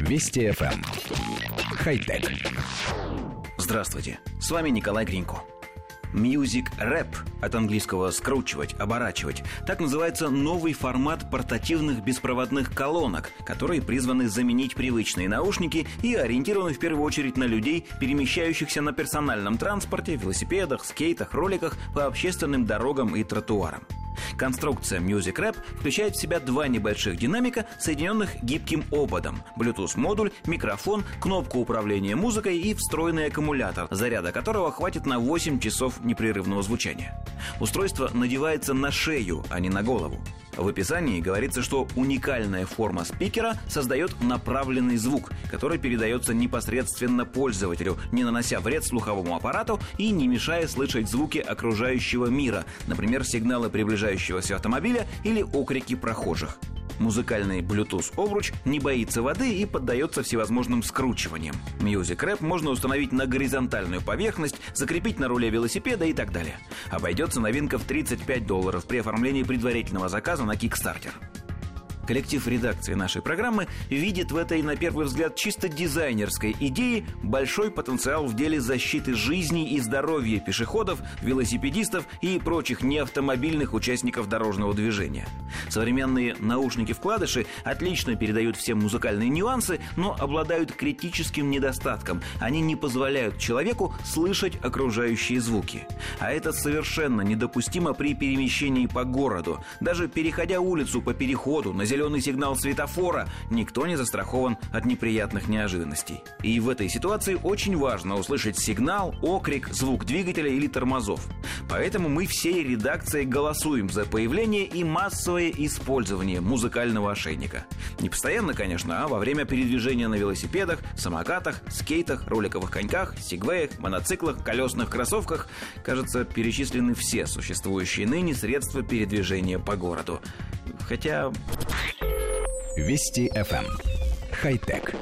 Вести FM. Эм. Хай-тек. Здравствуйте, с вами Николай Гринько. Music Rap, от английского «скручивать», «оборачивать», так называется новый формат портативных беспроводных колонок, которые призваны заменить привычные наушники и ориентированы в первую очередь на людей, перемещающихся на персональном транспорте, велосипедах, скейтах, роликах по общественным дорогам и тротуарам. Конструкция Music Rap включает в себя два небольших динамика, соединенных гибким ободом, Bluetooth-модуль, микрофон, кнопку управления музыкой и встроенный аккумулятор, заряда которого хватит на 8 часов непрерывного звучания. Устройство надевается на шею, а не на голову. В описании говорится, что уникальная форма спикера создает направленный звук, который передается непосредственно пользователю, не нанося вред слуховому аппарату и не мешая слышать звуки окружающего мира, например, сигналы приближающегося автомобиля или окрики прохожих. Музыкальный Bluetooth обруч не боится воды и поддается всевозможным скручиваниям. Music Rap можно установить на горизонтальную поверхность, закрепить на руле велосипеда и так далее. Обойдется новинка в 35 долларов при оформлении предварительного заказа на Kickstarter. Коллектив редакции нашей программы видит в этой, на первый взгляд, чисто дизайнерской идее большой потенциал в деле защиты жизни и здоровья пешеходов, велосипедистов и прочих неавтомобильных участников дорожного движения. Современные наушники-вкладыши отлично передают все музыкальные нюансы, но обладают критическим недостатком. Они не позволяют человеку слышать окружающие звуки. А это совершенно недопустимо при перемещении по городу. Даже переходя улицу по переходу на зеленый зеленый сигнал светофора, никто не застрахован от неприятных неожиданностей. И в этой ситуации очень важно услышать сигнал, окрик, звук двигателя или тормозов. Поэтому мы всей редакцией голосуем за появление и массовое использование музыкального ошейника. Не постоянно, конечно, а во время передвижения на велосипедах, самокатах, скейтах, роликовых коньках, сегвеях, мотоциклах, колесных кроссовках, кажется, перечислены все существующие ныне средства передвижения по городу. Хотя Вести FM. Эм. Хай-тек.